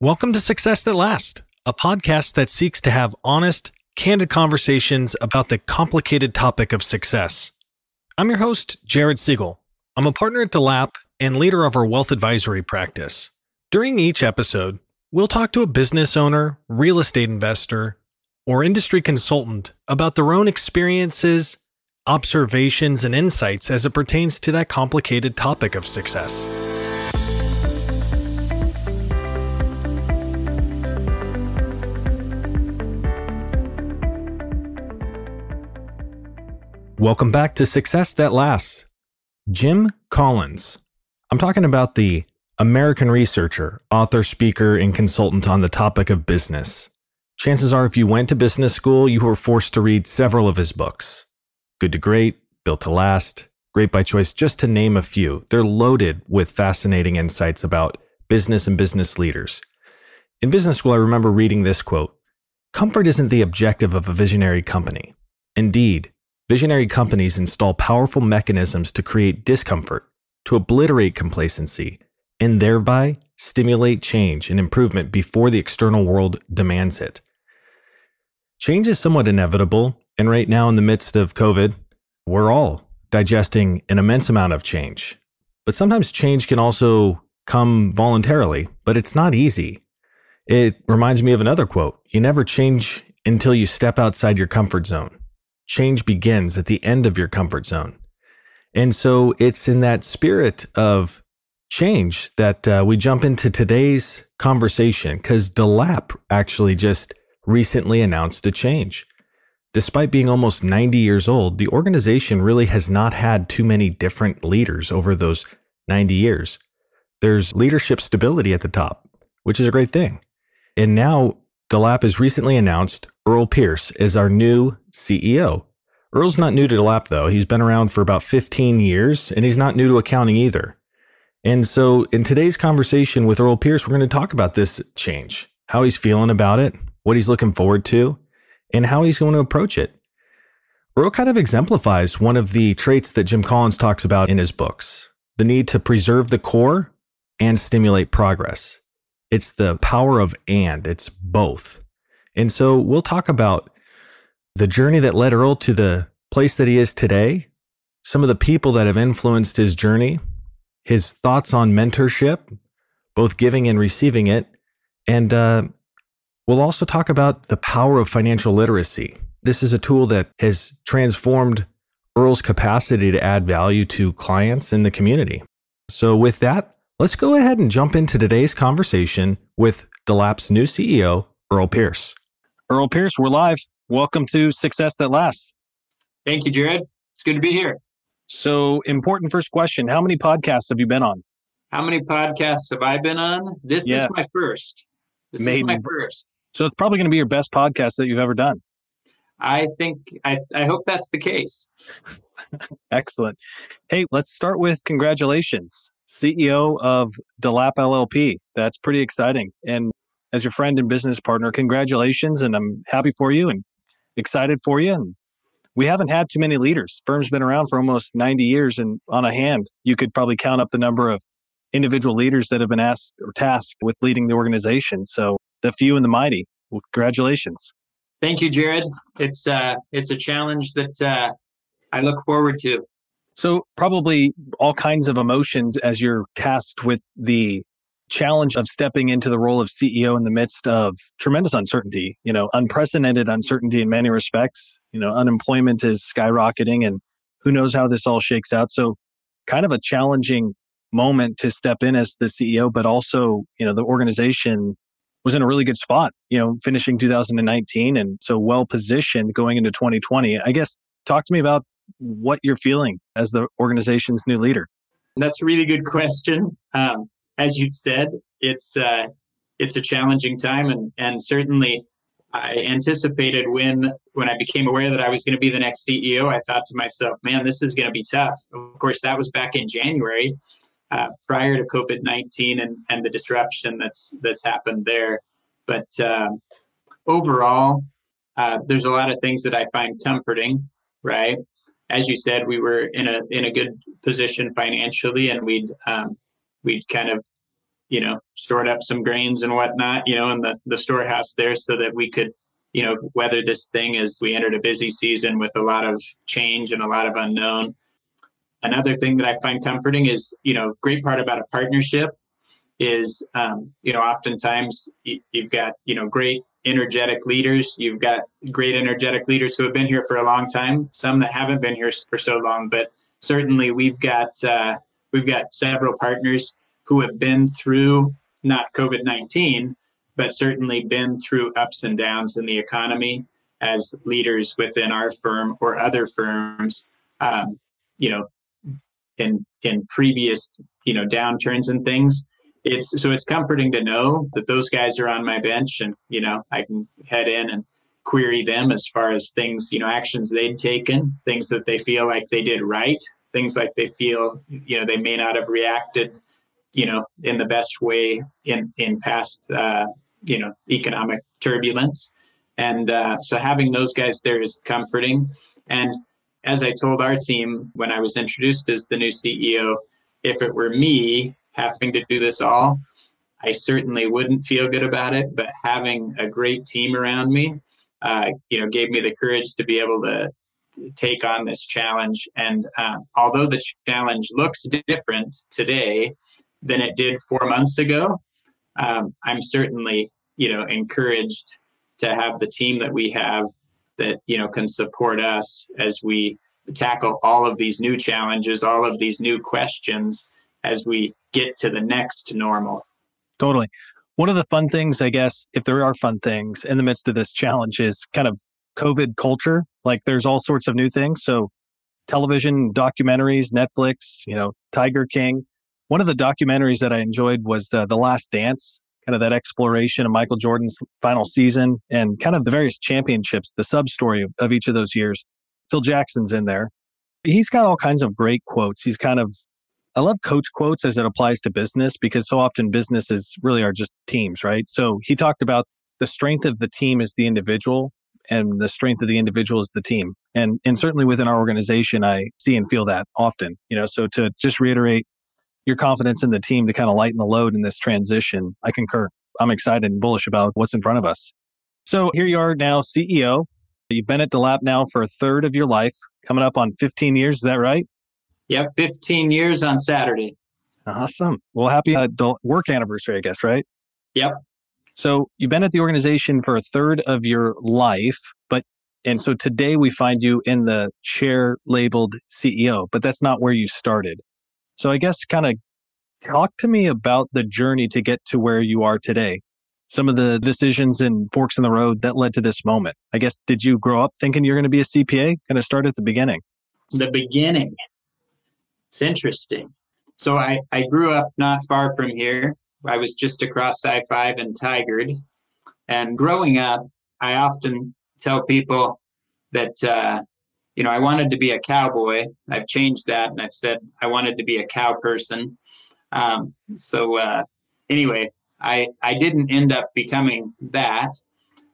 Welcome to Success That Lasts, a podcast that seeks to have honest, candid conversations about the complicated topic of success. I'm your host, Jared Siegel. I'm a partner at DeLap and leader of our wealth advisory practice. During each episode, we'll talk to a business owner, real estate investor, or industry consultant about their own experiences, observations, and insights as it pertains to that complicated topic of success. Welcome back to Success That Lasts. Jim Collins. I'm talking about the American researcher, author, speaker, and consultant on the topic of business. Chances are, if you went to business school, you were forced to read several of his books Good to Great, Built to Last, Great by Choice, just to name a few. They're loaded with fascinating insights about business and business leaders. In business school, I remember reading this quote Comfort isn't the objective of a visionary company. Indeed, Visionary companies install powerful mechanisms to create discomfort, to obliterate complacency, and thereby stimulate change and improvement before the external world demands it. Change is somewhat inevitable, and right now, in the midst of COVID, we're all digesting an immense amount of change. But sometimes change can also come voluntarily, but it's not easy. It reminds me of another quote You never change until you step outside your comfort zone change begins at the end of your comfort zone. And so it's in that spirit of change that uh, we jump into today's conversation because DeLap actually just recently announced a change. Despite being almost 90 years old, the organization really has not had too many different leaders over those 90 years. There's leadership stability at the top, which is a great thing. And now DeLap has recently announced Earl Pierce as our new CEO. Earl's not new to DeLap, though. He's been around for about 15 years, and he's not new to accounting either. And so, in today's conversation with Earl Pierce, we're going to talk about this change, how he's feeling about it, what he's looking forward to, and how he's going to approach it. Earl kind of exemplifies one of the traits that Jim Collins talks about in his books the need to preserve the core and stimulate progress. It's the power of and, it's both. And so we'll talk about the journey that led Earl to the place that he is today, some of the people that have influenced his journey, his thoughts on mentorship, both giving and receiving it. And uh, we'll also talk about the power of financial literacy. This is a tool that has transformed Earl's capacity to add value to clients in the community. So, with that, Let's go ahead and jump into today's conversation with DeLap's new CEO, Earl Pierce. Earl Pierce, we're live. Welcome to Success That Lasts. Thank you, Jared. It's good to be here. So, important first question How many podcasts have you been on? How many podcasts have I been on? This yes. is my first. This Maybe. is my first. So, it's probably going to be your best podcast that you've ever done. I think, I, I hope that's the case. Excellent. Hey, let's start with congratulations. CEO of DeLap LLP. That's pretty exciting. And as your friend and business partner, congratulations. And I'm happy for you and excited for you. And we haven't had too many leaders. Firm's been around for almost 90 years. And on a hand, you could probably count up the number of individual leaders that have been asked or tasked with leading the organization. So the few and the mighty. Well, congratulations. Thank you, Jared. It's uh, it's a challenge that uh, I look forward to. So, probably all kinds of emotions as you're tasked with the challenge of stepping into the role of CEO in the midst of tremendous uncertainty, you know, unprecedented uncertainty in many respects. You know, unemployment is skyrocketing and who knows how this all shakes out. So, kind of a challenging moment to step in as the CEO, but also, you know, the organization was in a really good spot, you know, finishing 2019 and so well positioned going into 2020. I guess talk to me about what you're feeling as the organization's new leader. That's a really good question. Um, as you said, it's uh, it's a challenging time, and and certainly I anticipated when when I became aware that I was going to be the next CEO. I thought to myself, man, this is going to be tough. Of course, that was back in January, uh, prior to COVID nineteen and and the disruption that's that's happened there. But uh, overall, uh, there's a lot of things that I find comforting. Right, as you said, we were in a in a good position financially, and we'd um, we'd kind of you know, stored up some grains and whatnot, you know, in the, the storehouse there so that we could, you know, weather this thing as we entered a busy season with a lot of change and a lot of unknown. Another thing that I find comforting is, you know, great part about a partnership is, um, you know, oftentimes you've got, you know, great energetic leaders. You've got great energetic leaders who have been here for a long time, some that haven't been here for so long, but certainly we've got, uh, we've got several partners who have been through not COVID 19, but certainly been through ups and downs in the economy as leaders within our firm or other firms. Um, you know, in in previous you know downturns and things it's so it's comforting to know that those guys are on my bench and you know i can head in and query them as far as things you know actions they'd taken things that they feel like they did right things like they feel you know they may not have reacted you know in the best way in in past uh, you know economic turbulence and uh, so having those guys there is comforting and as I told our team when I was introduced as the new CEO, if it were me having to do this all, I certainly wouldn't feel good about it. But having a great team around me, uh, you know, gave me the courage to be able to take on this challenge. And uh, although the challenge looks different today than it did four months ago, um, I'm certainly, you know, encouraged to have the team that we have that you know can support us as we tackle all of these new challenges, all of these new questions as we get to the next normal. Totally. One of the fun things, I guess, if there are fun things in the midst of this challenge, is kind of COVID culture. Like there's all sorts of new things. So television, documentaries, Netflix, you know, Tiger King. One of the documentaries that I enjoyed was uh, The Last Dance kind of that exploration of Michael Jordan's final season and kind of the various championships, the sub story of, of each of those years. Phil Jackson's in there. He's got all kinds of great quotes. He's kind of, I love coach quotes as it applies to business because so often businesses really are just teams, right? So he talked about the strength of the team is the individual and the strength of the individual is the team. And and certainly within our organization, I see and feel that often. You know, so to just reiterate, your confidence in the team to kind of lighten the load in this transition. I concur. I'm excited and bullish about what's in front of us. So here you are now, CEO. You've been at DeLap now for a third of your life, coming up on 15 years. Is that right? Yep, 15 years on Saturday. Awesome. Well, happy work anniversary, I guess, right? Yep. So you've been at the organization for a third of your life, but and so today we find you in the chair labeled CEO, but that's not where you started. So I guess kind of talk to me about the journey to get to where you are today. Some of the decisions and forks in the road that led to this moment. I guess, did you grow up thinking you're going to be a CPA? Kind of start at the beginning. The beginning. It's interesting. So I, I grew up not far from here. I was just across I 5 and Tigard. And growing up, I often tell people that uh, you know, I wanted to be a cowboy. I've changed that and I've said I wanted to be a cow person. Um, so uh, anyway, I I didn't end up becoming that.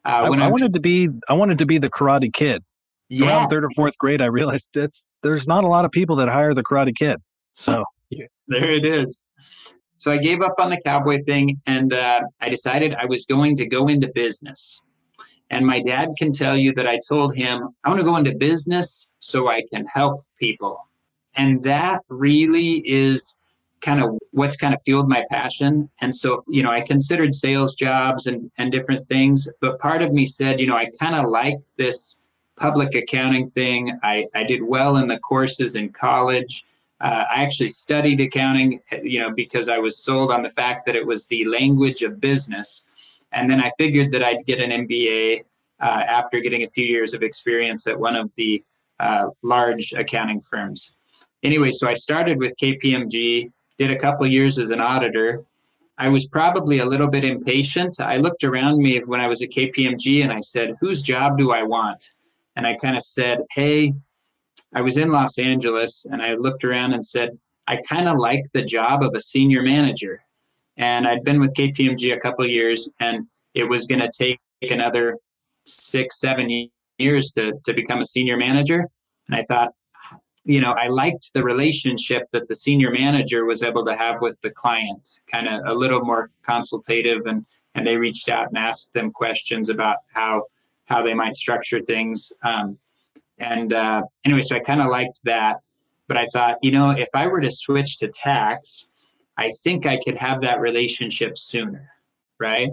Uh, when I, I, wanted to be I wanted to be the Karate Kid. Yeah. Around third or fourth grade, I realized that's there's not a lot of people that hire the Karate Kid. So there it is. So I gave up on the cowboy thing, and uh, I decided I was going to go into business. And my dad can tell you that I told him, I want to go into business so I can help people. And that really is kind of what's kind of fueled my passion. And so, you know, I considered sales jobs and, and different things, but part of me said, you know, I kind of like this public accounting thing. I, I did well in the courses in college. Uh, I actually studied accounting, you know, because I was sold on the fact that it was the language of business. And then I figured that I'd get an MBA uh, after getting a few years of experience at one of the uh, large accounting firms. Anyway, so I started with KPMG, did a couple years as an auditor. I was probably a little bit impatient. I looked around me when I was at KPMG and I said, whose job do I want? And I kind of said, hey, I was in Los Angeles and I looked around and said, I kind of like the job of a senior manager and I'd been with KPMG a couple years, and it was going to take another six, seven years to to become a senior manager. And I thought, you know, I liked the relationship that the senior manager was able to have with the client, kind of a little more consultative, and and they reached out and asked them questions about how how they might structure things. Um, and uh, anyway, so I kind of liked that, but I thought, you know, if I were to switch to tax, I think I could have that relationship sooner, right?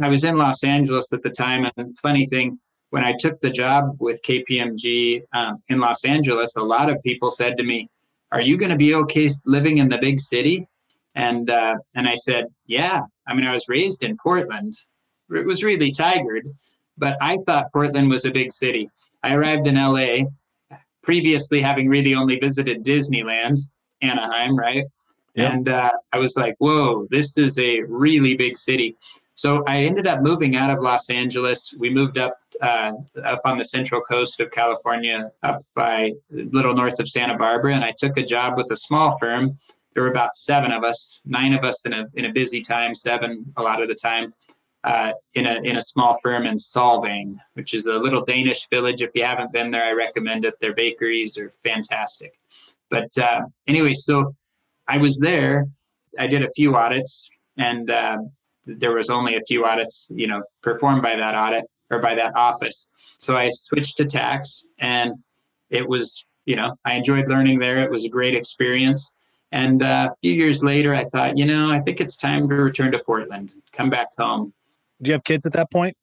I was in Los Angeles at the time, and funny thing, when I took the job with KPMG um, in Los Angeles, a lot of people said to me, "Are you going to be okay living in the big city?" And uh, and I said, "Yeah." I mean, I was raised in Portland. It was really Tigard, but I thought Portland was a big city. I arrived in LA, previously having really only visited Disneyland, Anaheim, right? Yep. And uh, I was like, "Whoa, this is a really big city." So I ended up moving out of Los Angeles. We moved up uh, up on the central coast of California, up by a little north of Santa Barbara, and I took a job with a small firm. There were about seven of us, nine of us in a in a busy time, seven a lot of the time, uh, in a in a small firm in Solvang, which is a little Danish village. If you haven't been there, I recommend it. Their bakeries are fantastic. But uh, anyway, so I was there. I did a few audits, and uh, there was only a few audits, you know, performed by that audit or by that office. So I switched to tax, and it was, you know, I enjoyed learning there. It was a great experience. And uh, a few years later, I thought, you know, I think it's time to return to Portland, come back home. Do you have kids at that point?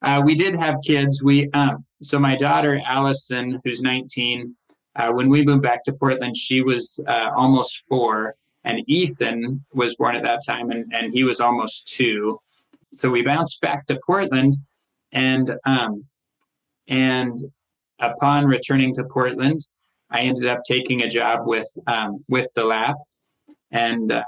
Uh, we did have kids. We um, so my daughter Allison, who's 19, uh, when we moved back to Portland, she was uh, almost four, and Ethan was born at that time, and, and he was almost two. So we bounced back to Portland, and um, and upon returning to Portland, I ended up taking a job with um, with DeLap, and uh,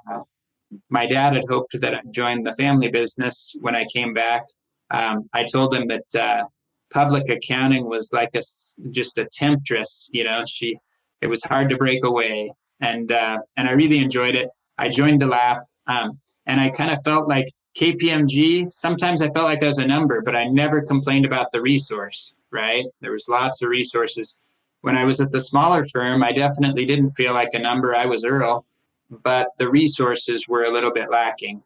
my dad had hoped that I'd join the family business when I came back. Um, I told him that uh, public accounting was like a just a temptress. You know, she it was hard to break away, and uh, and I really enjoyed it. I joined DeLap, um, and I kind of felt like KPMG. Sometimes I felt like I was a number, but I never complained about the resource. Right? There was lots of resources. When I was at the smaller firm, I definitely didn't feel like a number. I was Earl, but the resources were a little bit lacking.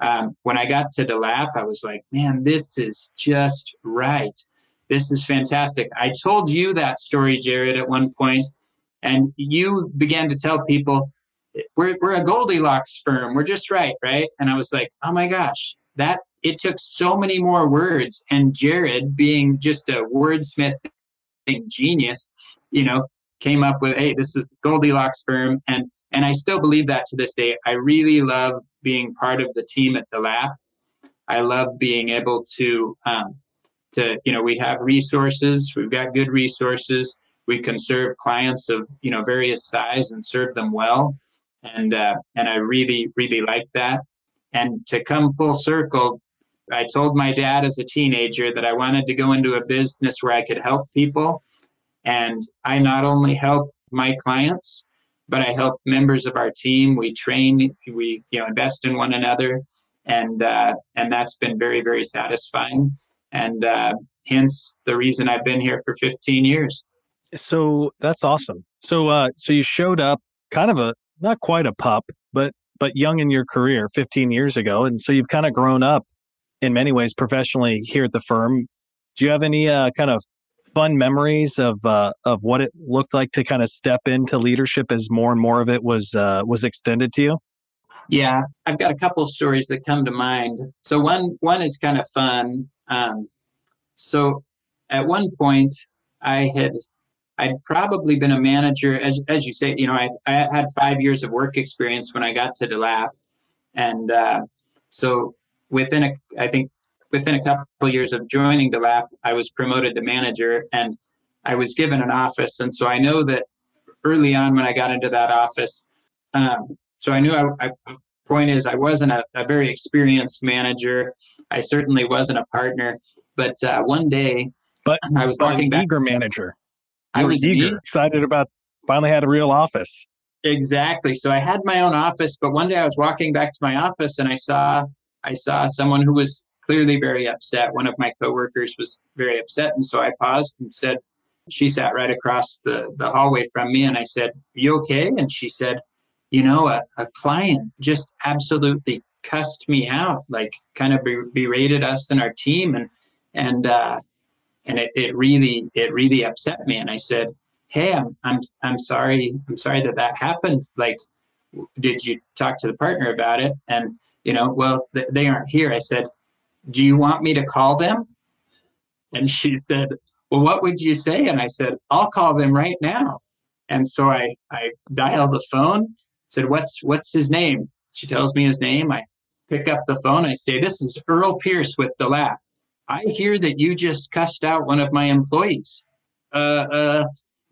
Um, when I got to DeLap, I was like, man, this is just right. This is fantastic. I told you that story, Jared, at one point, and you began to tell people we're, we're a goldilocks firm. We're just right right? And i was like oh my gosh that it took so many more words. And jared being just a wordsmith genius you know came up with hey this is goldilocks firm. And and i still believe that to this day. I really love being part of the team at DeLap. i love being able to um, to you know we have resources we've got good resources. We can serve clients of you know various size and serve them well. And uh, and i really really like that. And to come full circle i told my dad as a teenager that i wanted to go into a business where i could help people. And i not only help my clients but i help members of our team. We train we you know invest in one another. And uh, and that's been very very satisfying and uh, hence the reason i've been here for 15 years so that's awesome. So uh so you showed up kind of a not quite a pup, but but young in your career 15 years ago and so you've kind of grown up in many ways professionally here at the firm. Do you have any uh, kind of fun memories of uh, of what it looked like to kind of step into leadership as more and more of it was uh, was extended to you? Yeah, I've got a couple stories that come to mind. So one one is kind of fun. Um, so at one point, I had I'd probably been a manager, as, as you say, you know, I, I had five years of work experience when I got to DeLap. And uh, so within a, I think within a couple of years of joining DeLap, I was promoted to manager and I was given an office. And so I know that early on when I got into that office, um, so I knew I, I, point is I wasn't a, a, very experienced manager. I certainly wasn't a partner, but uh, one day, but I was walking back. Eager manager. I was eager, excited about finally had a real office. Exactly. So I had my own office, but one day I was walking back to my office and I saw I saw someone who was clearly very upset. One of my coworkers was very upset, and so I paused and said, She sat right across the, the hallway from me, and I said, You okay? And she said, You know, a, a client just absolutely cussed me out, like kind of berated us and our team. And, and, uh, and it, it really, it really upset me. And I said, Hey, I'm, I'm, I'm sorry. I'm sorry that that happened. Like, did you talk to the partner about it? And, you know, well, th- they aren't here. I said, do you want me to call them? And she said, well, what would you say? And I said, I'll call them right now. And so I, I dial the phone, said, what's, what's his name? She tells me his name. I pick up the phone. I say, this is Earl Pierce with DeLap. I hear that you just cussed out one of my employees. Uh, uh,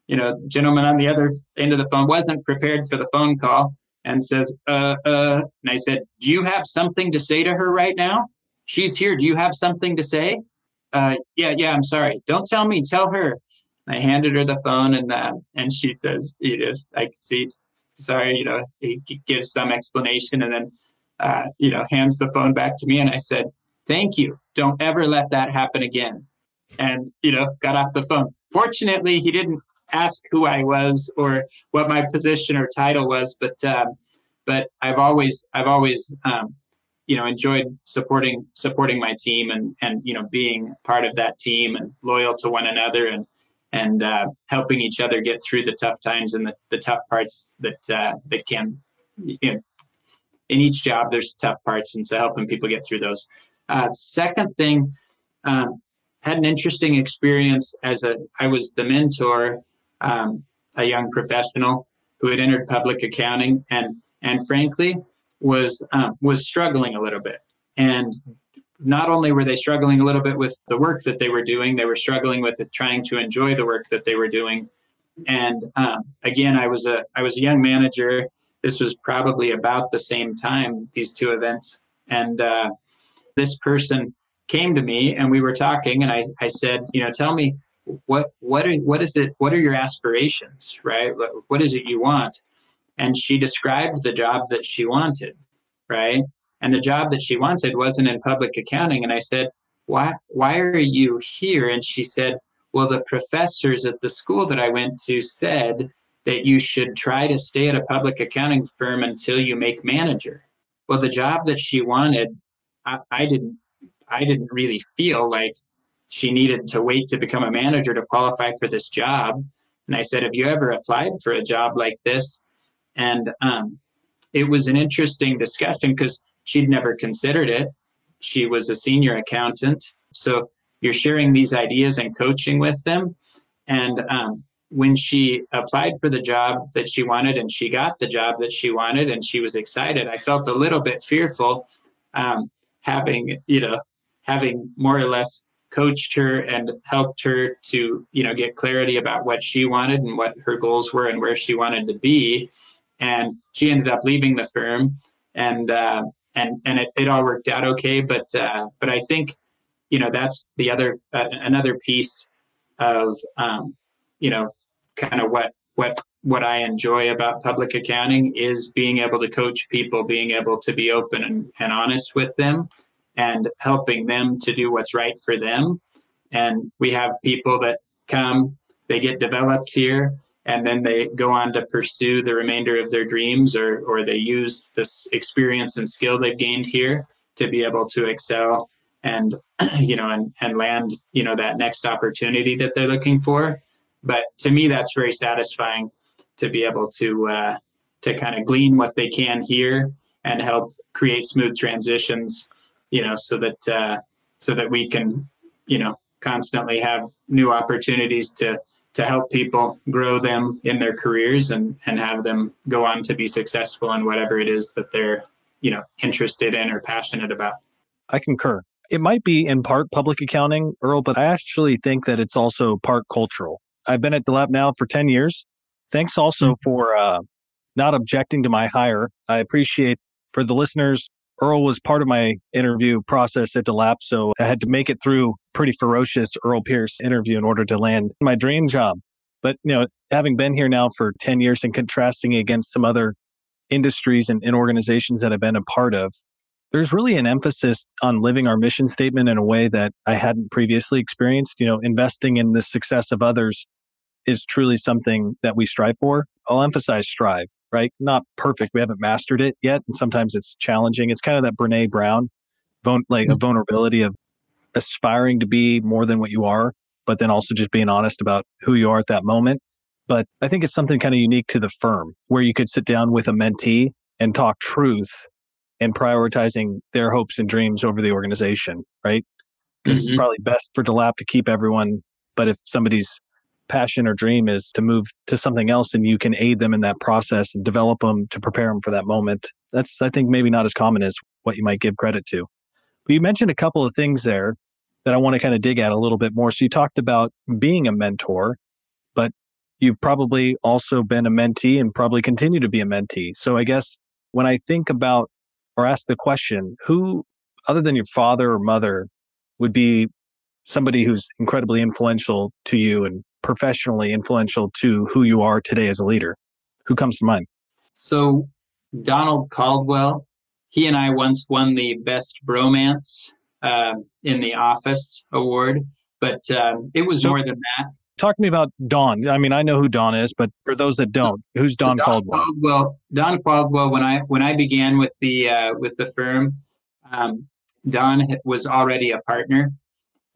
you know, gentleman on the other end of the phone wasn't prepared for the phone call and says, uh, uh, and I said, do you have something to say to her right now? She's here. Do you have something to say? Uh, yeah, yeah, I'm sorry. Don't tell me, tell her. I handed her the phone and, uh, and she says, Edith, I see, sorry, you know, he gives some explanation and then, uh, you know, hands the phone back to me. And I said, thank you. Don't ever let that happen again. And, you know, got off the phone. Fortunately, he didn't ask who I was or what my position or title was, but um, but I've always I've always um, you know enjoyed supporting supporting my team and and you know being part of that team and loyal to one another and and uh, helping each other get through the tough times and the, the tough parts that uh, that can you know, in each job there's tough parts and so helping people get through those. Uh, second thing um, had an interesting experience as a i was the mentor um, a young professional who had entered public accounting and and frankly was um, was struggling a little bit. And not only were they struggling a little bit with the work that they were doing they were struggling with trying to enjoy the work that they were doing. And um, again i was a i was a young manager. This was probably about the same time these two events. And uh, this person came to me and we were talking and I, I said you know tell me what what are what is it what are your aspirations right? What is it you want? And she described the job that she wanted right and the job that she wanted wasn't in public accounting and i said why why are you here and she said well the professors at the school that i went to said that you should try to stay at a public accounting firm until you make manager well the job that she wanted i, I didn't i didn't really feel like she needed to wait to become a manager to qualify for this job. And I said, Have you ever applied for a job like this? And um, it was an interesting discussion because she'd never considered it. She was a senior accountant. So you're sharing these ideas and coaching with them. And um, when she applied for the job that she wanted and she got the job that she wanted and she was excited, I felt a little bit fearful um, having, you know, having more or less coached her and helped her to you know get clarity about what she wanted and what her goals were and where she wanted to be and she ended up leaving the firm and uh, and and it, it all worked out okay but uh, but i think you know that's the other uh, another piece of um, you know kind of what what what i enjoy about public accounting is being able to coach people being able to be open and, and honest with them and helping them to do what's right for them. And we have people that come, they get developed here, and then they go on to pursue the remainder of their dreams or, or they use this experience and skill they've gained here to be able to excel and you know and, and land you know that next opportunity that they're looking for. But to me that's very satisfying to be able to uh, to kind of glean what they can here and help create smooth transitions you know, so that uh, so that we can, you know, constantly have new opportunities to to help people grow them in their careers and and have them go on to be successful in whatever it is that they're you know interested in or passionate about. I concur. It might be in part public accounting, Earl, but I actually think that it's also part cultural. I've been at DeLap now for 10 years. Thanks also mm-hmm. for uh, not objecting to my hire. I appreciate for the listeners Earl was part of my interview process at DeLap, so I had to make it through pretty ferocious Earl Pierce interview in order to land my dream job. But you know, having been here now for 10 years and contrasting against some other industries and, and organizations that I've been a part of, there's really an emphasis on living our mission statement in a way that I hadn't previously experienced. You know, investing in the success of others is truly something that we strive for. I'll emphasize strive, right? Not perfect. We haven't mastered it yet. And sometimes it's challenging. It's kind of that Brene Brown, like a mm-hmm. vulnerability of aspiring to be more than what you are, but then also just being honest about who you are at that moment. But I think it's something kind of unique to the firm where you could sit down with a mentee and talk truth and prioritizing their hopes and dreams over the organization, right? Because mm-hmm. it's probably best for DeLap to keep everyone. But if somebody's passion or dream is to move to something else and you can aid them in that process and develop them to prepare them for that moment, that's, I think, maybe not as common as what you might give credit to. But you mentioned a couple of things there that I want to kind of dig at a little bit more. So you talked about being a mentor, but you've probably also been a mentee and probably continue to be a mentee. So I guess when I think about or ask the question, who other than your father or mother would be somebody who's incredibly influential to you and professionally influential to who you are today as a leader? Who comes to mind? So Donald Caldwell, he and I once won the best bromance uh, in the office award, but um, it was so, more than that. Talk to me about Don. I mean, I know who Don is, but for those that don't, who's Don, Don Caldwell? Caldwell? Don Caldwell. When I when I began with the uh, with the firm, um, Don was already a partner,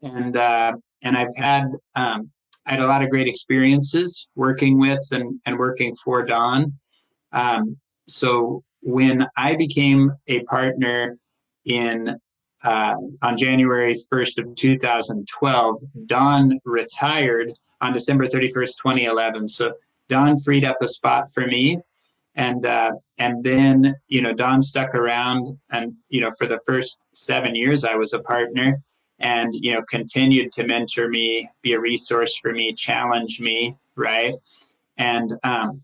and uh, and I've had um, I had a lot of great experiences working with and, and working for Don. Um, so when I became a partner in uh, on January 1st of 2012, Don retired on December 31st, 2011. So Don freed up a spot for me, and uh, and then you know Don stuck around, and you know for the first seven years I was a partner, and you know continued to mentor me, be a resource for me, challenge me, right? And um,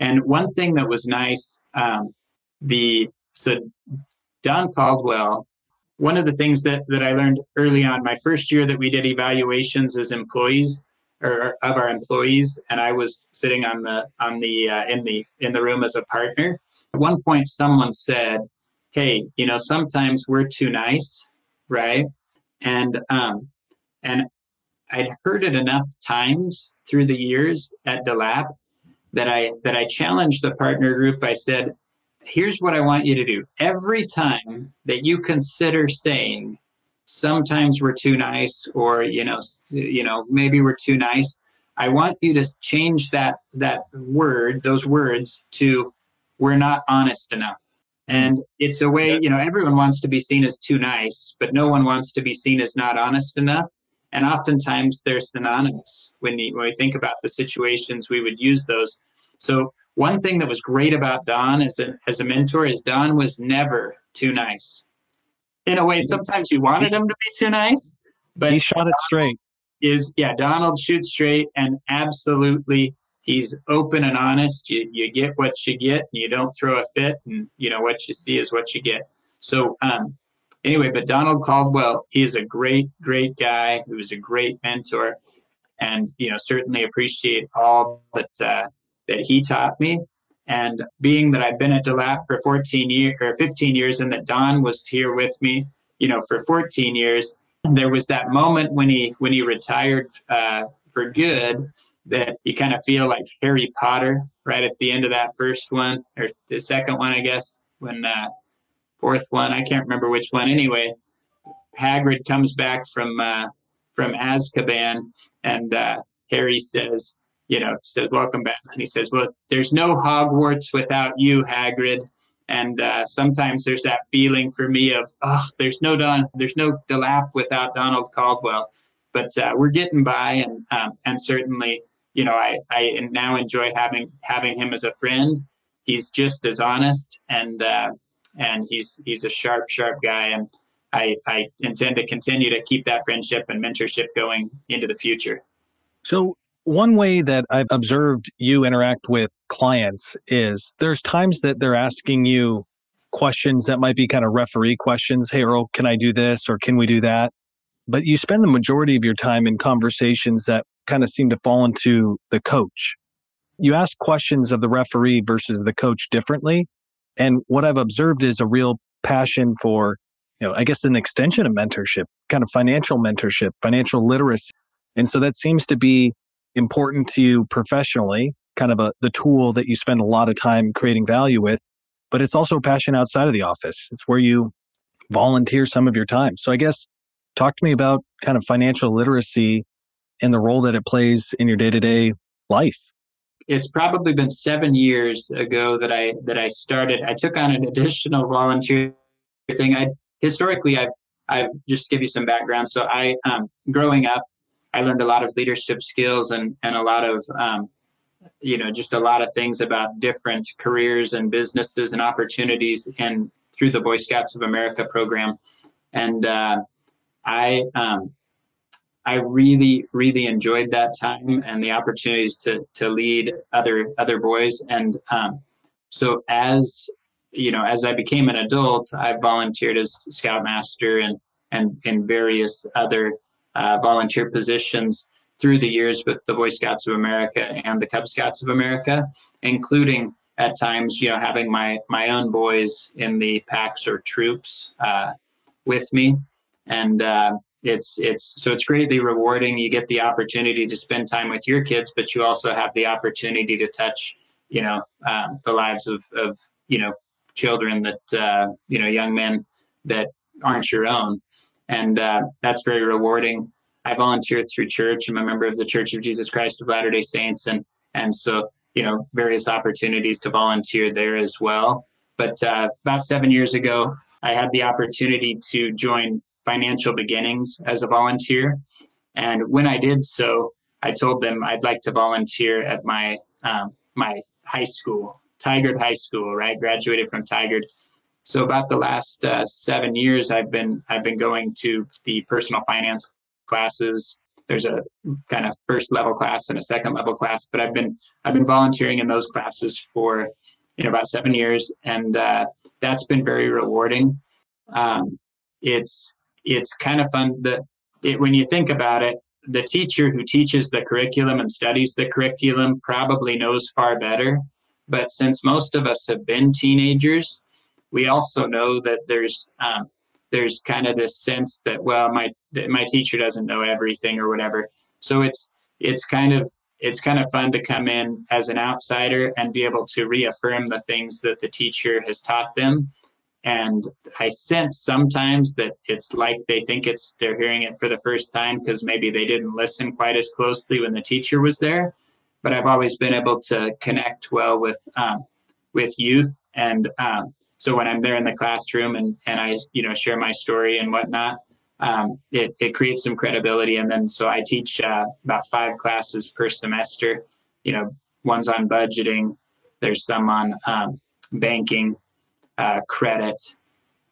and one thing that was nice, um, the so Don Caldwell one of the things that, that I learned early on, my first year that we did evaluations as employees or of our employees, and I was sitting on the on the uh, in the in the room as a partner. At one point, someone said, "Hey, you know, sometimes we're too nice, right?" And um, and I'd heard it enough times through the years at DeLap that I that I challenged the partner group. I said, here's what I want you to do. Every time that you consider saying, sometimes we're too nice, or you know, you know, maybe we're too nice, I want you to change that that word, those words, to we're not honest enough. Mm-hmm. And it's a way, you know, everyone wants to be seen as too nice, but no one wants to be seen as not honest enough. And oftentimes they're synonymous. When, you, when we think about the situations, we would use those. So one thing that was great about Don as a, as a mentor is Don was never too nice. In a way, mm-hmm. sometimes you wanted him to be too nice, but he shot it straight. Is yeah, Donald shoots straight and absolutely he's open and honest. You you get what you get, and you don't throw a fit, and you know what you see is what you get. So um, anyway, but Donald Caldwell, he is a great, great guy who is a great mentor, and you know certainly appreciate all that uh, that he taught me. And being that I've been at DeLap for 14 years or 15 years and that Don was here with me, you know, for 14 years, there was that moment when he when he retired uh, for good that you kind of feel like Harry Potter right at the end of that first one or the second one, I guess, when uh, fourth one, I can't remember which one. Anyway, Hagrid comes back from uh, from Azkaban, and uh, Harry says, you know, says, welcome back. And he says, well, there's no Hogwarts without you, Hagrid. And uh, sometimes there's that feeling for me of, oh, there's no Don, there's no DeLap without Donald Caldwell. But uh, we're getting by, and um, and certainly, you know, I, I now enjoy having having him as a friend. He's just as honest, and uh, and he's he's a sharp, sharp guy, and I I intend to continue to keep that friendship and mentorship going into the future. So one way that I've observed you interact with clients is there's times that they're asking you questions that might be kind of referee questions. Hey, Earl, can I do this or can we do that? But you spend the majority of your time in conversations that kind of seem to fall into the coach. You ask questions of the referee versus the coach differently. And what I've observed is a real passion for, you know, I guess an extension of mentorship, kind of financial mentorship, financial literacy. And so that seems to be important to you professionally, kind of a, the tool that you spend a lot of time creating value with, but it's also a passion outside of the office. It's where you volunteer some of your time. So I guess talk to me about kind of financial literacy and the role that it plays in your day-to-day life. It's probably been seven years ago that I that I started. I took on an additional volunteer thing. I historically I've I've just give you some background. So I um, growing up, I learned a lot of leadership skills and and a lot of um, you know just a lot of things about different careers and businesses and opportunities and through the Boy Scouts of America program, and uh, I um, I really really enjoyed that time and the opportunities to to lead other other boys. And um, so as you know as I became an adult I volunteered as scoutmaster and and in various other uh, volunteer positions through the years with the Boy Scouts of America and the Cub Scouts of America, including at times, you know, having my my own boys in the packs or troops uh, with me, and uh, it's it's so it's greatly rewarding. You get the opportunity to spend time with your kids, but you also have the opportunity to touch, you know, um, the lives of of you know children that uh, you know young men that aren't your own, and uh, that's very rewarding. I volunteered through church. I'm a member of the Church of Jesus Christ of Latter Day Saints, and and so you know various opportunities to volunteer there as well. But uh, about seven years ago, I had the opportunity to join Financial Beginnings as a volunteer, and when I did so, I told them I'd like to volunteer at my um, my high school, Tigard High School. Right, graduated from Tigard. So about the last uh, seven years, I've been I've been going to the personal finance classes. There's a kind of first level class and a second level class, but I've been I've been volunteering in those classes for you know about seven years, and uh, that's been very rewarding. Um, it's it's kind of fun that it, when you think about it, the teacher who teaches the curriculum and studies the curriculum probably knows far better. But since most of us have been teenagers, we also know that there's um, there's kind of this sense that well my my teacher doesn't know everything or whatever so it's it's kind of it's kind of fun to come in as an outsider and be able to reaffirm the things that the teacher has taught them and i sense sometimes that it's like they think it's they're hearing it for the first time because maybe they didn't listen quite as closely when the teacher was there but i've always been able to connect well with um, with youth and um, so when I'm there in the classroom and, and I, you know, share my story and whatnot, um, it, it creates some credibility. And then so I teach uh, about five classes per semester. You know, one's on budgeting, there's some on um, banking, uh, credit,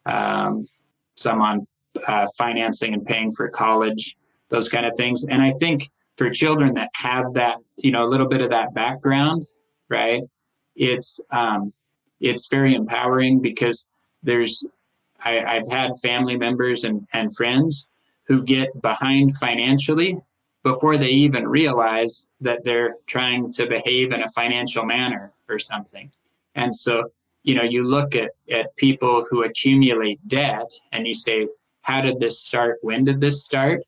um, some on uh, financing and paying for college, those kind of things. And I think for children that have that, you know, a little bit of that background, right? It's um, it's very empowering because there's I, I've had family members and, and friends who get behind financially before they even realize that they're trying to behave in a financial manner or something. And so, you know, you look at, at people who accumulate debt and you say, how did this start? When did this start?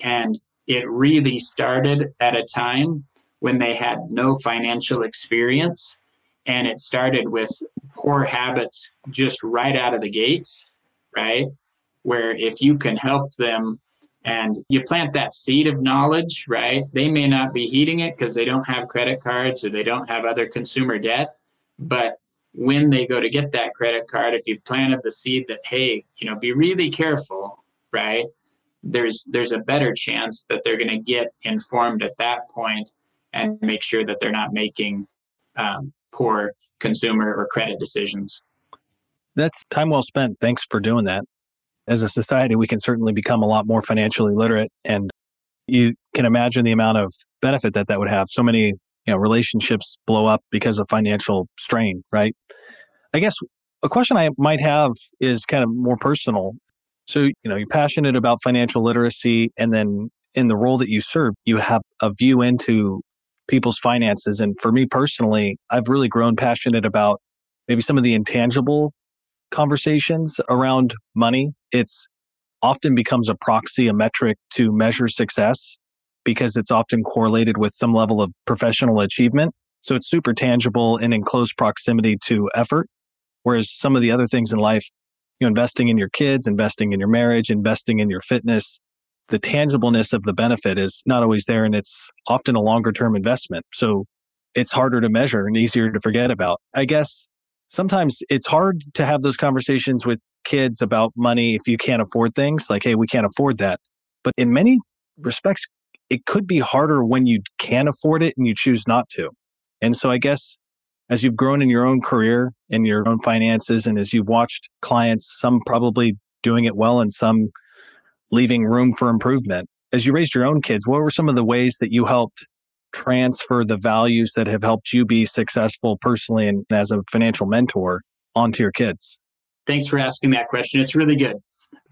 And it really started at a time when they had no financial experience and it started with poor habits just right out of the gates, right? Where if you can help them and you plant that seed of knowledge, right? They may not be heeding it because they don't have credit cards or they don't have other consumer debt. But when they go to get that credit card, if you've planted the seed that, hey, you know, be really careful, right? There's there's a better chance that they're going to get informed at that point and make sure that they're not making um, poor consumer or credit decisions. That's time well spent. Thanks for doing that. As a society, we can certainly become a lot more financially literate, and you can imagine the amount of benefit that that would have. So many, you know, relationships blow up because of financial strain, right? I guess a question I might have is kind of more personal. So, you know, you're passionate about financial literacy, and then in the role that you serve, you have a view into people's finances. And for me personally, I've really grown passionate about maybe some of the intangible conversations around money. It's often becomes a proxy, a metric to measure success because it's often correlated with some level of professional achievement. So it's super tangible and in close proximity to effort. Whereas some of the other things in life, you know, investing in your kids, investing in your marriage, investing in your fitness, the tangibleness of the benefit is not always there and it's often a longer term investment. So it's harder to measure and easier to forget about. I guess sometimes it's hard to have those conversations with kids about money if you can't afford things like, hey, we can't afford that. But in many respects, it could be harder when you can afford it and you choose not to. And so I guess as you've grown in your own career and your own finances, and as you've watched clients, some probably doing it well and some leaving room for improvement, as you raised your own kids, what were some of the ways that you helped transfer the values that have helped you be successful personally and as a financial mentor onto your kids? Thanks for asking that question. It's really good.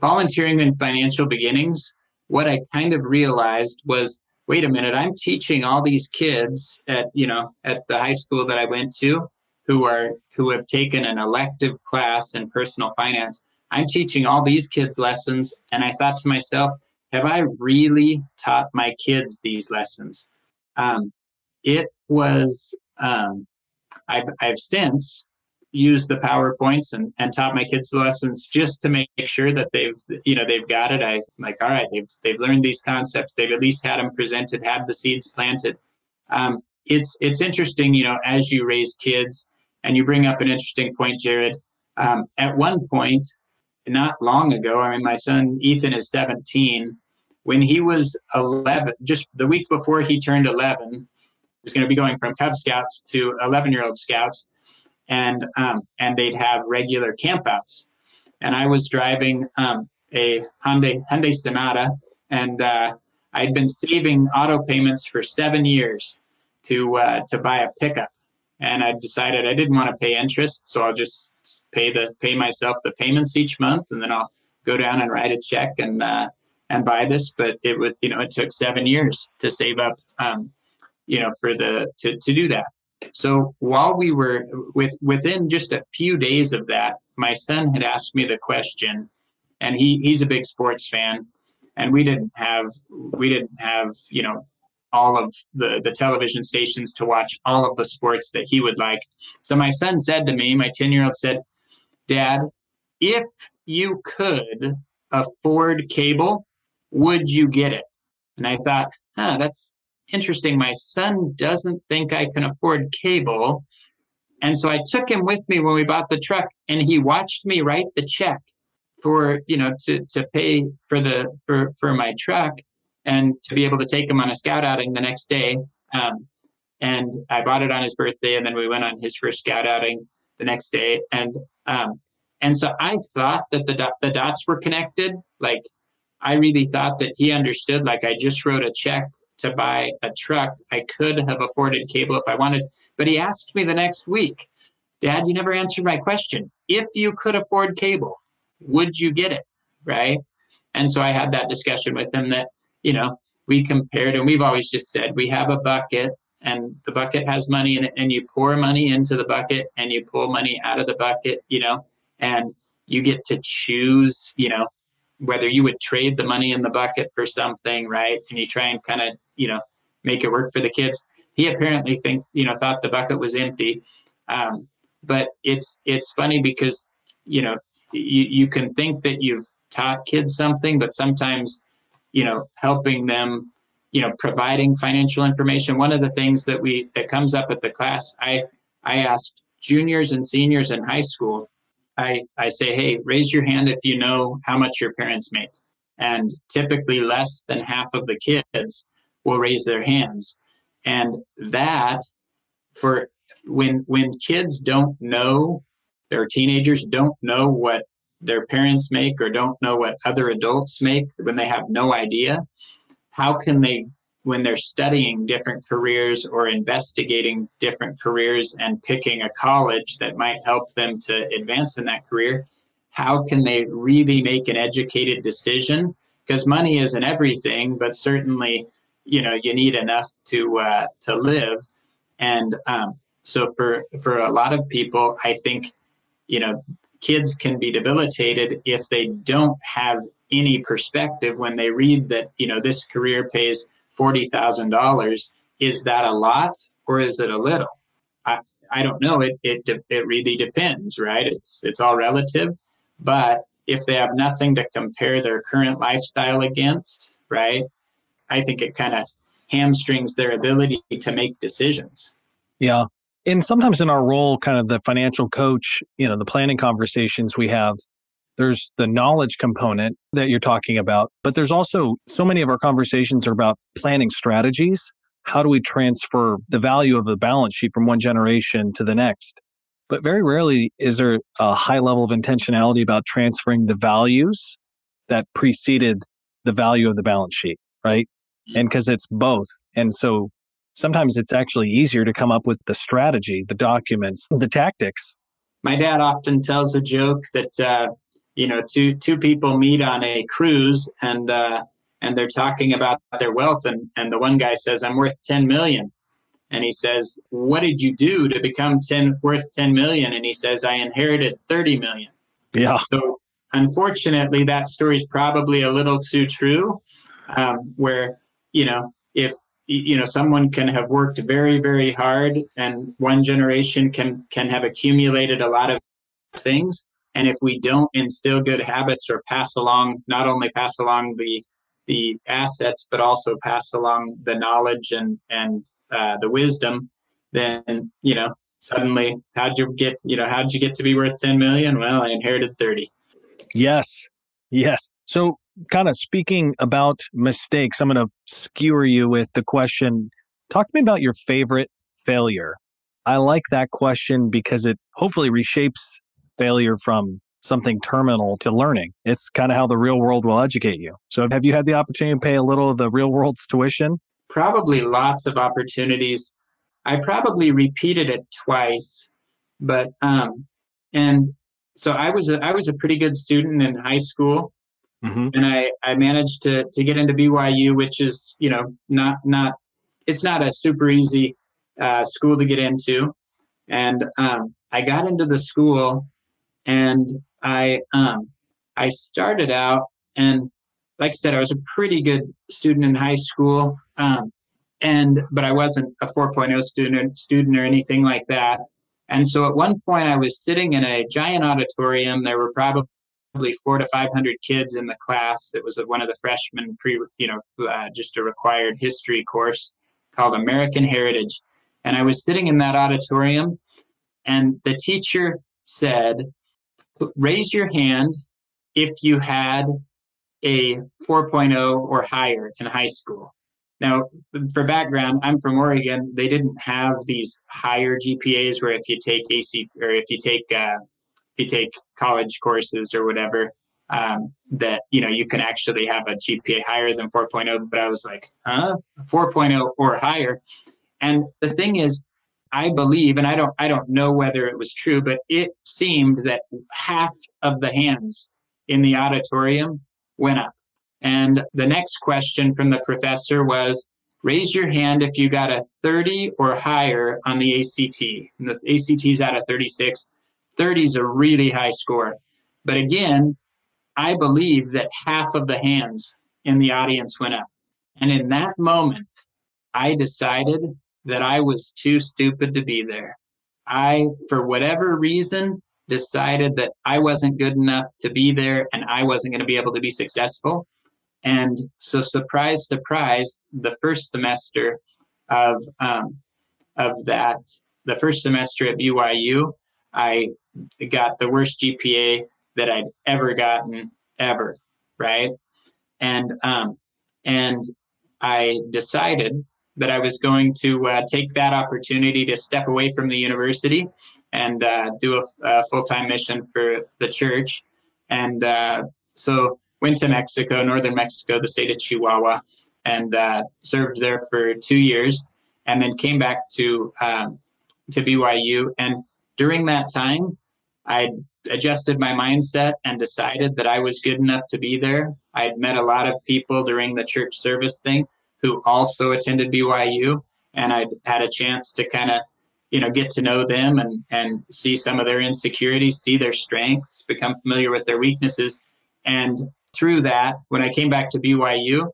Volunteering in financial beginnings, what I kind of realized was wait a minute, I'm teaching all these kids at, you know, at the high school that I went to who are who have taken an elective class in personal finance. I'm teaching all these kids lessons and I thought to myself, have I really taught my kids these lessons? Um, it was um, I've I've since used the powerpoints and, and taught my kids the lessons just to make sure that they've you know they've got it. I like all right they've they've learned these concepts. They've at least had them presented had the seeds planted. Um, it's it's interesting you know as you raise kids and you bring up an interesting point jared. Um, at one point not long ago i mean my son ethan is 17 when he was 11 just the week before he turned 11 he was going to be going from cub scouts to 11 year old scouts and um, and they'd have regular campouts. And I was driving um, a Hyundai Hyundai Sonata, and uh, I'd been saving auto payments for seven years to uh, to buy a pickup. And I decided I didn't want to pay interest, so I'll just pay the pay myself the payments each month, and then I'll go down and write a check and uh, and buy this. But it would you know it took seven years to save up um, you know for the to to do that. So while we were with within just a few days of that, my son had asked me the question, and he he's a big sports fan, and we didn't have we didn't have you know all of the the television stations to watch all of the sports that he would like. So my son said to me, my ten year old said, "Dad, if you could afford cable, would you get it?" And I thought, huh, that's interesting. My son doesn't think I can afford cable. And so I took him with me when we bought the truck and he watched me write the check for, you know, to, to pay for the, for, for my truck and to be able to take him on a scout outing the next day. Um, and I bought it on his birthday and then we went on his first scout outing the next day. And, um, and so I thought that the, the dots were connected. Like I really thought that he understood, like I just wrote a check to buy a truck. I could have afforded cable if I wanted, but he asked me the next week, Dad, you never answered my question. If you could afford cable, would you get it? Right. And so I had that discussion with him that, you know, we compared and we've always just said we have a bucket and the bucket has money in it and you pour money into the bucket and you pull money out of the bucket, you know, and you get to choose, you know, whether you would trade the money in the bucket for something, right? And you try and kind of, you know, make it work for the kids. He apparently think, you know, thought the bucket was empty. Um, but it's it's funny because, you know, you, you can think that you've taught kids something, but sometimes, you know, helping them, you know, providing financial information. One of the things that we that comes up at the class, I I asked juniors and seniors in high school I, I say, hey, raise your hand if you know how much your parents make. And typically, less than half of the kids will raise their hands. And that, for when when kids don't know, their teenagers don't know what their parents make or don't know what other adults make, when they have no idea, how can they when they're studying different careers or investigating different careers and picking a college that might help them to advance in that career, how can they really make an educated decision? Because money isn't everything, but certainly, you know, you need enough to uh, to live. And um, so for for a lot of people, I think, you know, kids can be debilitated if they don't have any perspective when they read that, you know, this career pays $40,000. Is that a lot or is it a little? I, I don't know. It, it, it really depends, right? It's, it's all relative. But if they have nothing to compare their current lifestyle against, right, I think it kind of hamstrings their ability to make decisions. Yeah. And sometimes in our role, kind of the financial coach, you know, the planning conversations we have, there's the knowledge component that you're talking about, but there's also so many of our conversations are about planning strategies. How do we transfer the value of the balance sheet from one generation to the next? But very rarely is there a high level of intentionality about transferring the values that preceded the value of the balance sheet, right? And because it's both. And so sometimes it's actually easier to come up with the strategy, the documents, the tactics. My dad often tells a joke that uh, you know two two people meet on a cruise and uh, and they're talking about their wealth and and the one guy says I'm worth 10 million and he says what did you do to become 10 worth 10 million and he says I inherited 30 million. Yeah. So unfortunately that story is probably a little too true um, where you know if you know someone can have worked very very hard and one generation can can have accumulated a lot of things and if we don't instill good habits or pass along, not only pass along the the assets, but also pass along the knowledge and and uh, the wisdom, then you know suddenly how'd you get you know how'd you get to be worth 10 million? Well, I inherited 30. Yes, yes. So kind of speaking about mistakes, I'm going to skewer you with the question. Talk to me about your favorite failure. I like that question because it hopefully reshapes failure from something terminal to learning. It's kind of how the real world will educate you. So, have you had the opportunity to pay a little of the real world's tuition? Probably lots of opportunities. I probably repeated it twice, but um, and so I was a, I was a pretty good student in high school, mm-hmm. and I I managed to to get into BYU, which is you know not not it's not a super easy uh, school to get into, and um, I got into the school and I um, I started out and like I said, I was a pretty good student in high school, um, and but I wasn't a 4.0 student student or anything like that. And so at one point, I was sitting in a giant auditorium. There were probably four to 500 kids in the class. It was one of the freshman pre, you know, uh, just a required history course called American Heritage. And I was sitting in that auditorium, and the teacher said, raise your hand if you had a 4.0 or higher in high school. Now, for background, I'm from Oregon. They didn't have these higher GPAs where if you take AP or if you take uh, you take college courses or whatever, um, that you know you can actually have a GPA higher than 4.0. But I was like, huh, 4.0 or higher. And the thing is, I believe, and I don't I don't know whether it was true, but it seemed that half of the hands in the auditorium went up. And the next question from the professor was raise your hand if you got a 30 or higher on the ACT. And the ACT is out of 36. 30 is a really high score. But again, I believe that half of the hands in the audience went up. And in that moment, I decided that I was too stupid to be there. I, for whatever reason, decided that I wasn't good enough to be there and I wasn't going to be able to be successful. And so, surprise, surprise, the first semester of um, of that, the first semester at BYU, I got the worst GPA that I'd ever gotten ever, right? And um, and I decided that I was going to uh, take that opportunity to step away from the university and uh, do a, a full time mission for the church. And uh, so went to Mexico, northern Mexico, the state of Chihuahua, and uh, served there for two years, and then came back to um, to BYU. And during that time, I adjusted my mindset and decided that I was good enough to be there. I'd met a lot of people during the church service thing who also attended BYU, and I'd had a chance to kind of you know get to know them and and see some of their insecurities, see their strengths, become familiar with their weaknesses, and through that, when I came back to BYU,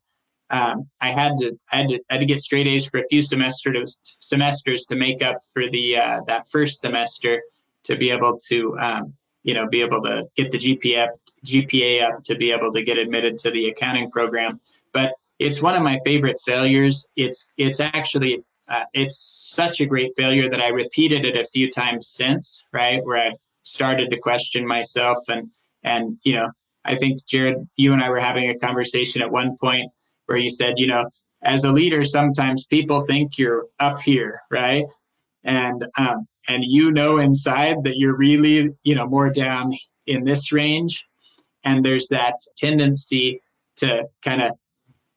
um, I had to I had to I had to get straight A's for a few semesters semesters to make up for the uh, that first semester to be able to um, you know be able to get the GPA GPA up to be able to get admitted to the accounting program. But it's one of my favorite failures. It's it's actually uh, it's such a great failure that I repeated it a few times since, right? Where I've started to question myself and and you know I think Jared, you and I were having a conversation at one point where you said, you know, as a leader, sometimes people think you're up here, right? And um, and you know inside that you're really, you know, more down in this range. And there's that tendency to kind of,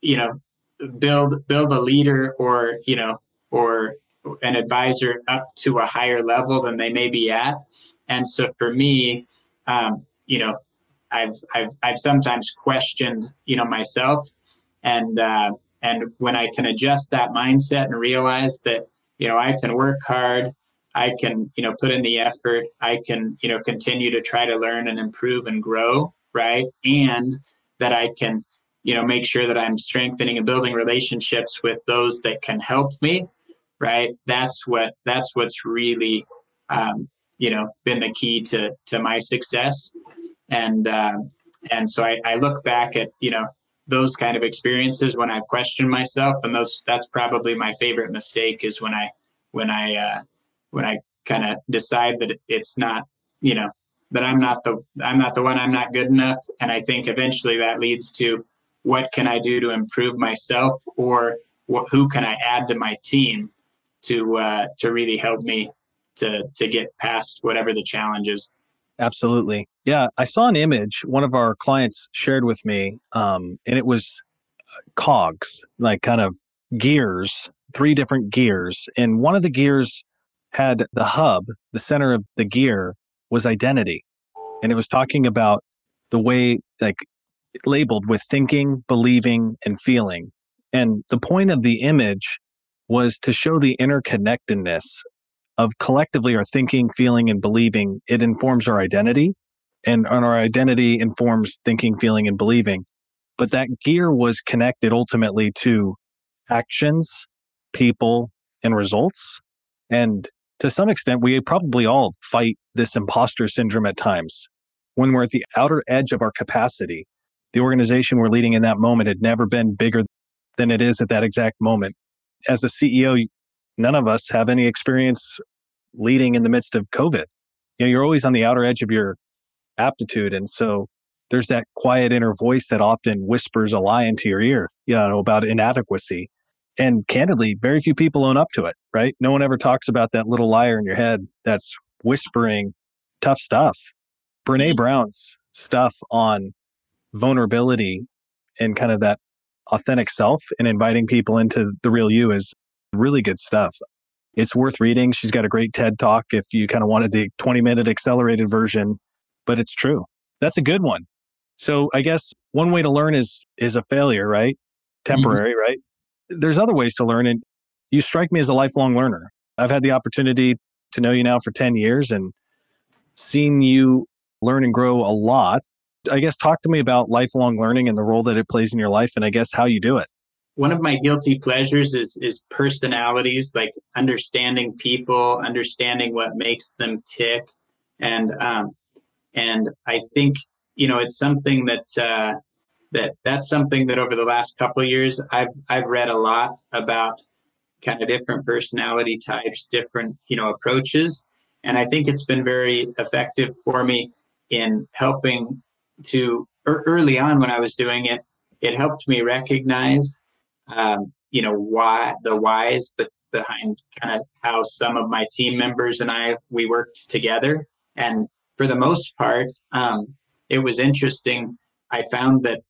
you know, build build a leader or you know or an advisor up to a higher level than they may be at. And so for me, um, you know, I've I've I've sometimes questioned, you know, myself, and uh, and when I can adjust that mindset and realize that you know I can work hard, I can you know put in the effort, I can you know continue to try to learn and improve and grow, right, and that I can you know make sure that I'm strengthening and building relationships with those that can help me, right. That's what that's what's really um, you know been the key to to my success. And uh, and so I, I look back at you know those kind of experiences when I've questioned myself, and those that's probably my favorite mistake is when I when I uh, when I kind of decide that it's not you know that I'm not the I'm not the one I'm not good enough, and I think eventually that leads to what can I do to improve myself, or what, who can I add to my team to uh, to really help me to to get past whatever the challenge is. Absolutely. Yeah. I saw an image one of our clients shared with me, um, and it was cogs, like kind of gears, three different gears. And one of the gears had the hub, the center of the gear was identity. And it was talking about the way, like, labeled with thinking, believing, and feeling. And the point of the image was to show the interconnectedness of collectively our thinking, feeling, and believing, it informs our identity. And, our identity informs thinking, feeling, and believing. But that gear was connected ultimately to actions, people, and results. And to some extent, we probably all fight this imposter syndrome at times. When we're at the outer edge of our capacity, the organization we're leading in that moment had never been bigger than it is at that exact moment. As a CEO, none of us have any experience leading in the midst of COVID. You know, you're always on the outer edge of your aptitude. And so there's that quiet inner voice that often whispers a lie into your ear, you know, about inadequacy. And candidly, very few people own up to it, right? No one ever talks about that little liar in your head that's whispering tough stuff. Brene Brown's stuff on vulnerability and kind of that authentic self and inviting people into the real you is really good stuff. It's worth reading. She's got a great TED talk if you kind of wanted the 20 minute accelerated version, but it's true. That's a good one. So I guess one way to learn is is a failure, right? Mm-hmm. Temporary, mm-hmm. right? There's other ways to learn and you strike me as a lifelong learner. I've had the opportunity to know you now for 10 years and seen you learn and grow a lot. I guess talk to me about lifelong learning and the role that it plays in your life and I guess how you do it one of my guilty pleasures is is personalities like understanding people understanding what makes them tick and um, and i think you know it's something that uh, that that's something that over the last couple years i've i've read a lot about kind of different personality types different you know approaches and i think it's been very effective for me in helping to early on when i was doing it it helped me recognize um, you know why the whys, but behind kind of how some of my team members and I we worked together. And for the most part, um, it was interesting. I found that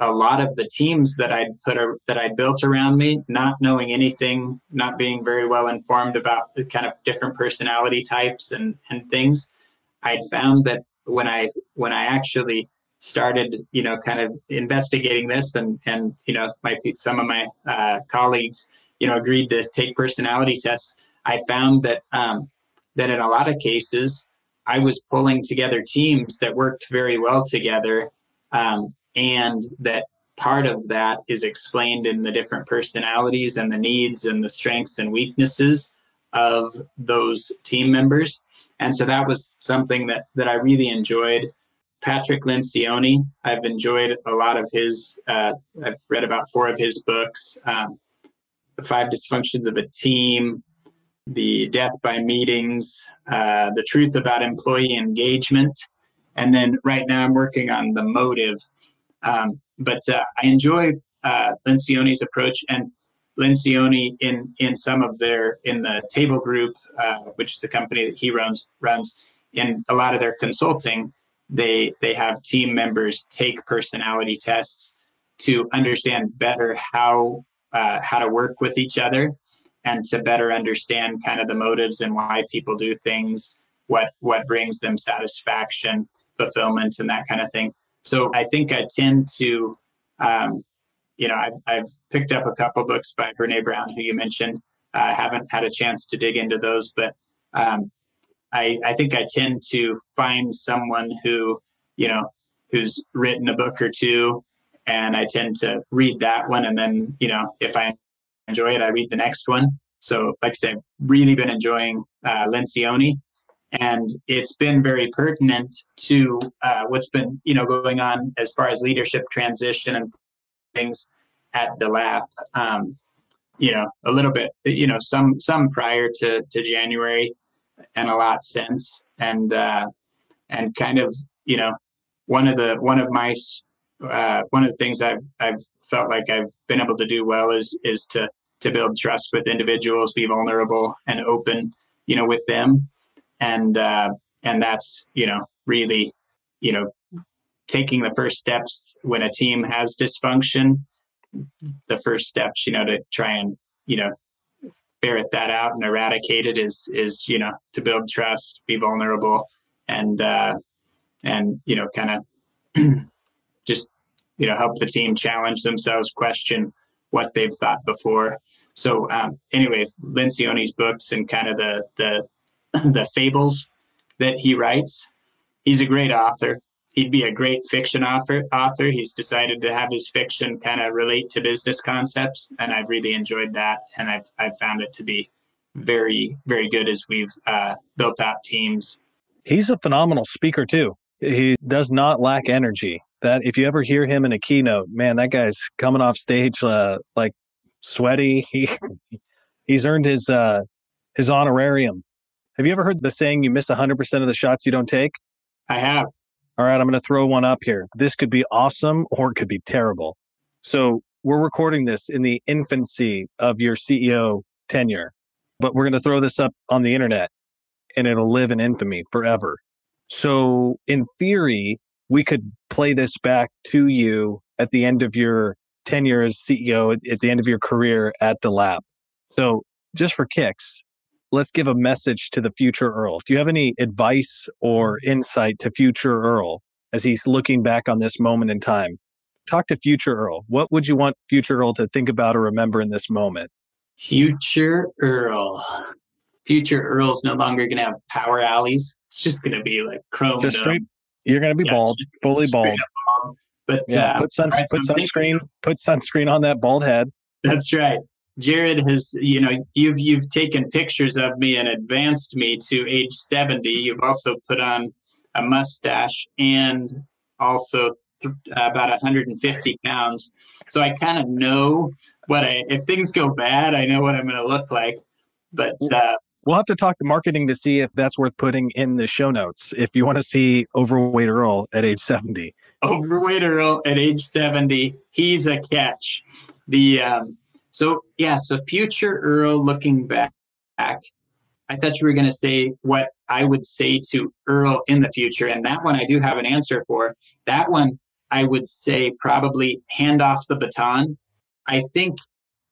a lot of the teams that I'd put a, that I built around me, not knowing anything, not being very well informed about the kind of different personality types and and things, I'd found that when I when I actually started, you know, kind of investigating this, and and you know, my some of my uh, colleagues, you know, agreed to take personality tests. I found that um, that in a lot of cases, I was pulling together teams that worked very well together, um, and that part of that is explained in the different personalities and the needs and the strengths and weaknesses of those team members. And so that was something that, that I really enjoyed. Patrick Lencioni, I've enjoyed a lot of his, uh, I've read about four of his books um, The Five Dysfunctions of a Team, The Death by Meetings, uh, The Truth About Employee Engagement. And then right now I'm working on The Motive. Um, but uh, I enjoy uh, Lencioni's approach. And Lencioni in in some of their in the Table Group, uh, which is a company that he runs runs in a lot of their consulting. They they have team members take personality tests to understand better how uh, how to work with each other and to better understand kind of the motives and why people do things, what what brings them satisfaction, fulfillment, and that kind of thing. So I think I tend to um, you know, I've, I've picked up a couple books by Brene Brown, who you mentioned. I haven't had a chance to dig into those, but um, I, I think I tend to find someone who, you know, who's written a book or two, and I tend to read that one, and then, you know, if I enjoy it, I read the next one. So, like I said, really been enjoying uh, Lencioni, and it's been very pertinent to uh, what's been, you know, going on as far as leadership transition and things at the lab. Um, you know, a little bit, you know, some some prior to to January, and a lot since, and uh, and kind of, you know, one of the one of my uh, one of the things I've I've felt like I've been able to do well is is to to build trust with individuals, be vulnerable and open, you know, with them, and uh, and that's you know really, you know, taking the first steps when a team has dysfunction the first steps you know to try and you know ferret that out and eradicate it is is you know to build trust be vulnerable and uh and you know kind of just you know help the team challenge themselves question what they've thought before. So um anyway lencioni's books and kind of the the the fables that he writes he's a great author he'd be a great fiction author. Author. He's decided to have his fiction kind of relate to business concepts, and I've really enjoyed that, and I've I've found it to be very very good as we've uh, built out teams. He's a phenomenal speaker too. He does not lack energy. That if you ever hear him in a keynote, man, that guy's coming off stage uh, like sweaty. He he's earned his uh, his honorarium. Have you ever heard the saying, "You miss 100% of the shots you don't take"? I have all right, I'm going to throw one up here. This could be awesome or it could be terrible. So we're recording this in the infancy of your CEO tenure, but we're going to throw this up on the internet and it'll live in infamy forever. So in theory, we could play this back to you at the end of your tenure as CEO, at the end of your career at the lab. So just for kicks, let's give a message to the future Earl. Do you have any advice or insight to future Earl as he's looking back on this moment in time? Talk to future Earl. What would you want future Earl to think about or remember in this moment? Future Earl. Future Earl's no longer going to have power alleys. It's just going to be like chrome. Just straight. You're going to be yeah, bald, fully bald. bald. But yeah, uh, put, sun, right, put so sunscreen. Put sunscreen on that bald head. That's right. Jared has, you know, you've you've taken pictures of me and advanced me to age 70. You've also put on a mustache and also th- about 150 pounds. So I kind of know what I, if things go bad, I know what I'm going to look like. But uh, we'll have to talk to marketing to see if that's worth putting in the show notes. If you want to see overweight Earl at age 70, overweight Earl at age 70, he's a catch. The um, so yeah, so future Earl looking back, I thought you were going to say what I would say to Earl in the future, and that one I do have an answer for. That one I would say probably hand off the baton. I think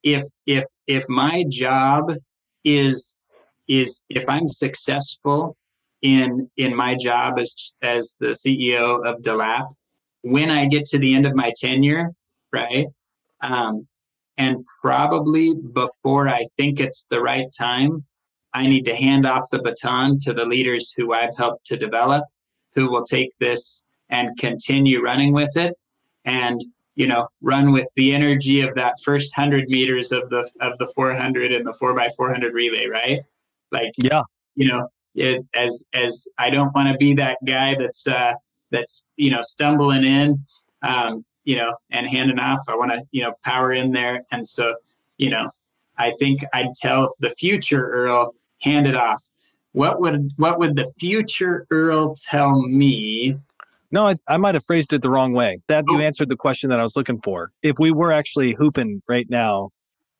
if if if my job is is if I'm successful in in my job as as the CEO of DeLap, when I get to the end of my tenure, right? Um, and probably before I think it's the right time, I need to hand off the baton to the leaders who I've helped to develop, who will take this and continue running with it. And you know, run with the energy of that first hundred meters of the of the 400 and the four by 400 relay, right? Like, yeah, you know, as as as I don't want to be that guy that's uh, that's you know stumbling in, um, you know, and handing off. I want to you know power in there, and so you know, I think I'd tell the future Earl hand it off. What would what would the future Earl tell me? No, I, I might have phrased it the wrong way. That oh. you answered the question that I was looking for. If we were actually hooping right now,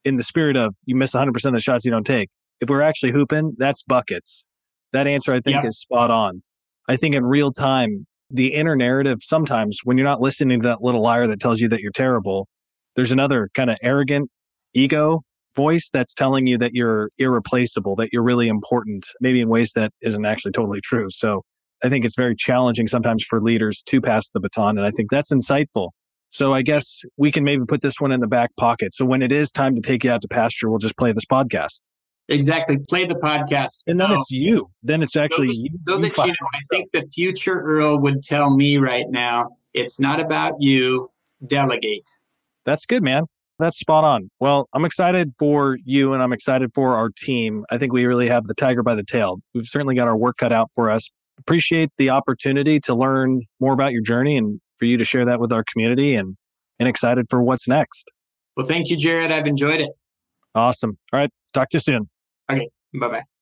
in the spirit of you miss 100% of the shots you don't take, if we're actually hooping, that's buckets. That answer I think is spot on. I think in real time, the inner narrative sometimes when you're not listening to that little liar that tells you that you're terrible, there's another kind of arrogant ego voice that's telling you that you're irreplaceable, that you're really important, maybe in ways that isn't actually totally true. So I think it's very challenging sometimes for leaders to pass the baton. And I think that's insightful. So I guess we can maybe put this one in the back pocket. So when it is time to take you out to pasture, we'll just play this podcast. Exactly. Play the podcast. And then no. it's you. Then it's actually so you. So that you know, I think the future Earl would tell me right now, it's not about you, delegate. That's good, man. That's spot on. Well, I'm excited for you and I'm excited for our team. I think we really have the tiger by the tail. We've certainly got our work cut out for us. Appreciate the opportunity to learn more about your journey and for you to share that with our community and and excited for what's next. Well, thank you, Jared. I've enjoyed it. Awesome. All right. Talk to you soon. Okay. Bye bye.